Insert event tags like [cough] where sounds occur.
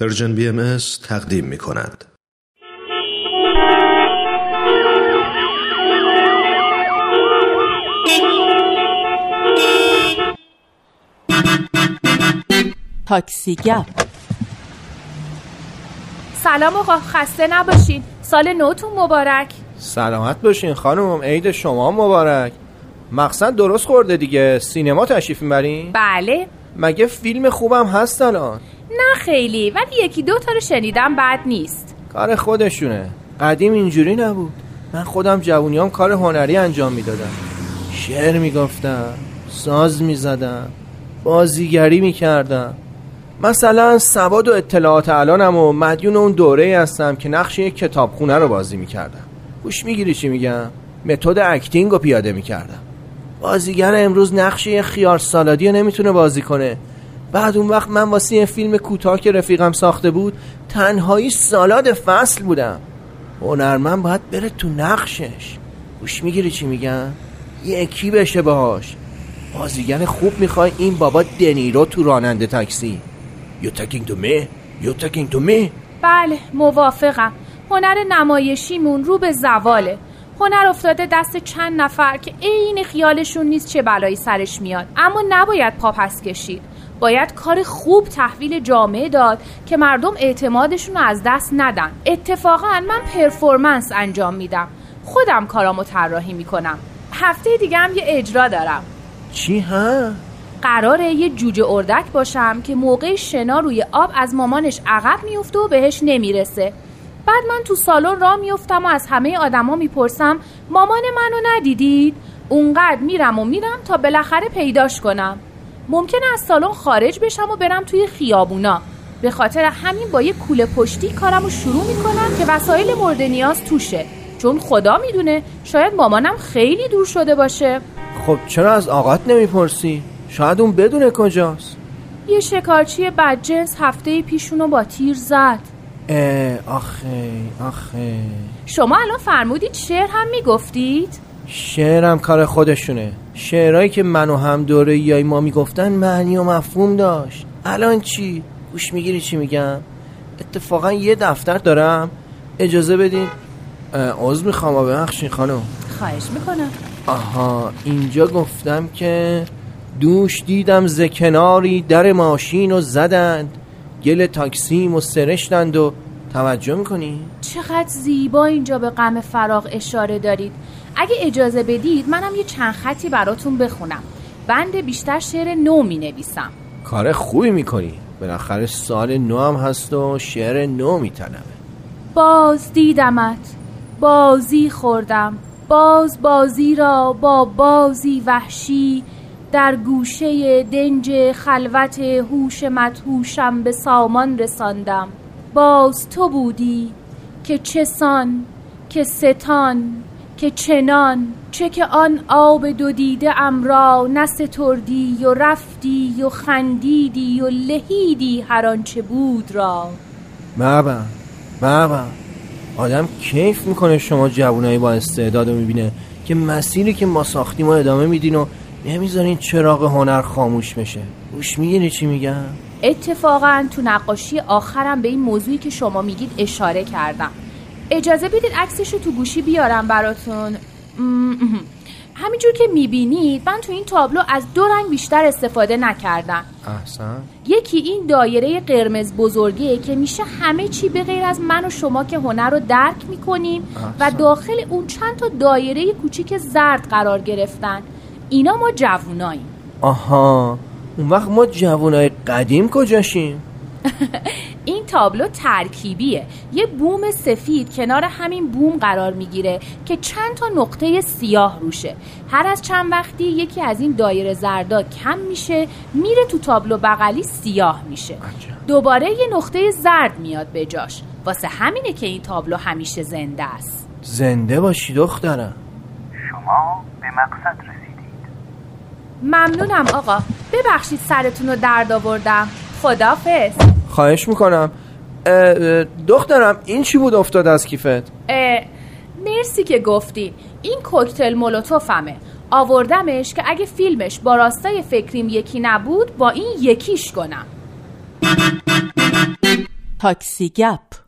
Persian BM تقدیم می کند. تاکسی گپ. سلام آقا خسته نباشین. سال نوتون مبارک. سلامت باشین خانم عید شما مبارک. مقصد درست خورده دیگه. سینما تشریف می‌برین؟ بله. مگه فیلم خوبم هست الان؟ نه خیلی ولی یکی دو تا رو شنیدم بد نیست. کار خودشونه. قدیم اینجوری نبود. من خودم جوونیام کار هنری انجام می‌دادم. شعر می‌گفتم ساز می‌زدم بازیگری می‌کردم. مثلا سواد و اطلاعات الانم و مدیون اون دوره هستم که نقش یک کتابخونه رو بازی می‌کردم. گوش می‌گیری چی میگم؟ متد اکتینگ رو پیاده می‌کردم. بازیگر امروز نقش یه خیار سالادی نمی‌تونه بازی کنه. بعد اون وقت من واسه یه فیلم کوتاه که رفیقم ساخته بود تنهایی سالاد فصل بودم. هنرمند باید بره تو نقشش. گوش می‌گیری چی میگم یکی بشه باهاش بازیگر خوب می‌خوای این بابا دنیرو تو راننده تاکسی. You talking to me? You talking to me? بله موافقم. هنر نمایشیمون رو به زواله. هنر افتاده دست چند نفر که عین خیالشون نیست چه بلایی سرش میاد. اما نباید پا پس کشید. باید کار خوب تحویل جامعه داد که مردم اعتمادشون رو از دست ندن. اتفاقا من پرفورمنس انجام میدم. خودم کارامو طراحی می‌کنم. هفته دیگه هم یه اجرا دارم. چی ها؟ قراره یه جوجه اردک باشم که موقع شنا روی آب از مامانش عقب میفته و بهش نمی‌رسه. بعد من تو سالن را میفتم و از همه آدما می‌پرسم مامان منو ندیدید؟ اونقدر میرم و میرم تا بالاخره پیداش کنم. ممکنه از سالن خارج بشم و برم توی خیابونا. به خاطر همین با یه کوله پشتی کارم رو شروع می‌کنم که وسایل مورد نیاز توشه. چون خدا می‌دونه شاید مامانم خیلی دور شده باشه. خب چرا از آقات نمی‌پرسی؟ شاید اون بدونه کجاست. یه شکارچی بدجنس هفته پیشونو با تیر زد. آخه آخه. شما الان فرمودید شعر هم می‌گفتید؟ شعرم کار خودشونه. شعرهایی که من و هم دوره یای ما می‌گفتن معنی و مفهوم داشت. الان چی؟ گوش می‌گیری چی میگم؟ اتفاقا یه دفتر دارم. اجازه بدین. عضو می‌خوام ببخشین خانم. خواهش می‌کنم. آها اینجا گفتم که دوش دیدم ز کناری در ماشین و زدند. گل تاکسیم و سرشتند و توجه می‌کنی؟ چقدر زیبا اینجا به غم فراغ اشاره دارید. اگه اجازه بدید منم یه چند خطی براتون بخونم. بند بیشتر شعر نو می نویسم کار خوبی می‌کنی. بالاخره سال نو هم هست و شعر نو میتنمه. باز دیدمت. بازی خوردم. باز بازی را با بازی وحشی. در گوشه دنج خلوت هوش مدهوشم به سامان رساندم. باز تو بودی که چسان که ستان که چنان چه که آن آب دو دیده ام را نستردی و رفتی و خندیدی و لهیدی هر آنچه بود را. بابا بابا آدم کیف می‌کنه شما جوونایی با استعداد رو می‌بینه که مسیری که ما ساختیم و ادامه میدین و نمی‌ذارین چراغ هنر خاموش بشه. گوش می‌گیری چی میگم؟ اتفاقا تو نقاشی آخرم به این موضوعی که شما میگید اشاره کردم. اجازه بدید عکسش رو تو گوشی بیارم براتون. همینجور که می‌بینید من تو این تابلو از دو رنگ بیشتر استفاده نکردم. احسن. یکی این دایره قرمز بزرگه که میشه همه چی به غیر از من و شما که هنر رو درک می‌کنیم و داخل اون چند تا دایره کوچیک زرد قرار گرفتن. اینا ما جووناییم. آها اون وقت ما جوونای قدیم کجاشیم؟ [laughs] این تابلو ترکیبیه. یه بوم سفید کنار همین بوم قرار می‌گیره که چند تا نقطه سیاه روشه. هر از چند وقتی یکی از این دایره زردا کم میشه میره تو تابلو بغلی سیاه میشه. دوباره یه نقطه زرد میاد به جاش. واسه همینه که این تابلو همیشه زنده است. زنده باشی دخترم. شما به مقصد رسیدید. ممنونم آقا. ببخشید سرتون رو درد آوردم. خدافز خواهش می‌کنم. دخترم این چی بود افتاد از کیفت؟ مرسی که گفتی. این کوکتل مولوتوفمه. آوردمش که اگه فیلمش با راستای فکریم یکی نبود با این یکیش کنم. تاکسی گپ.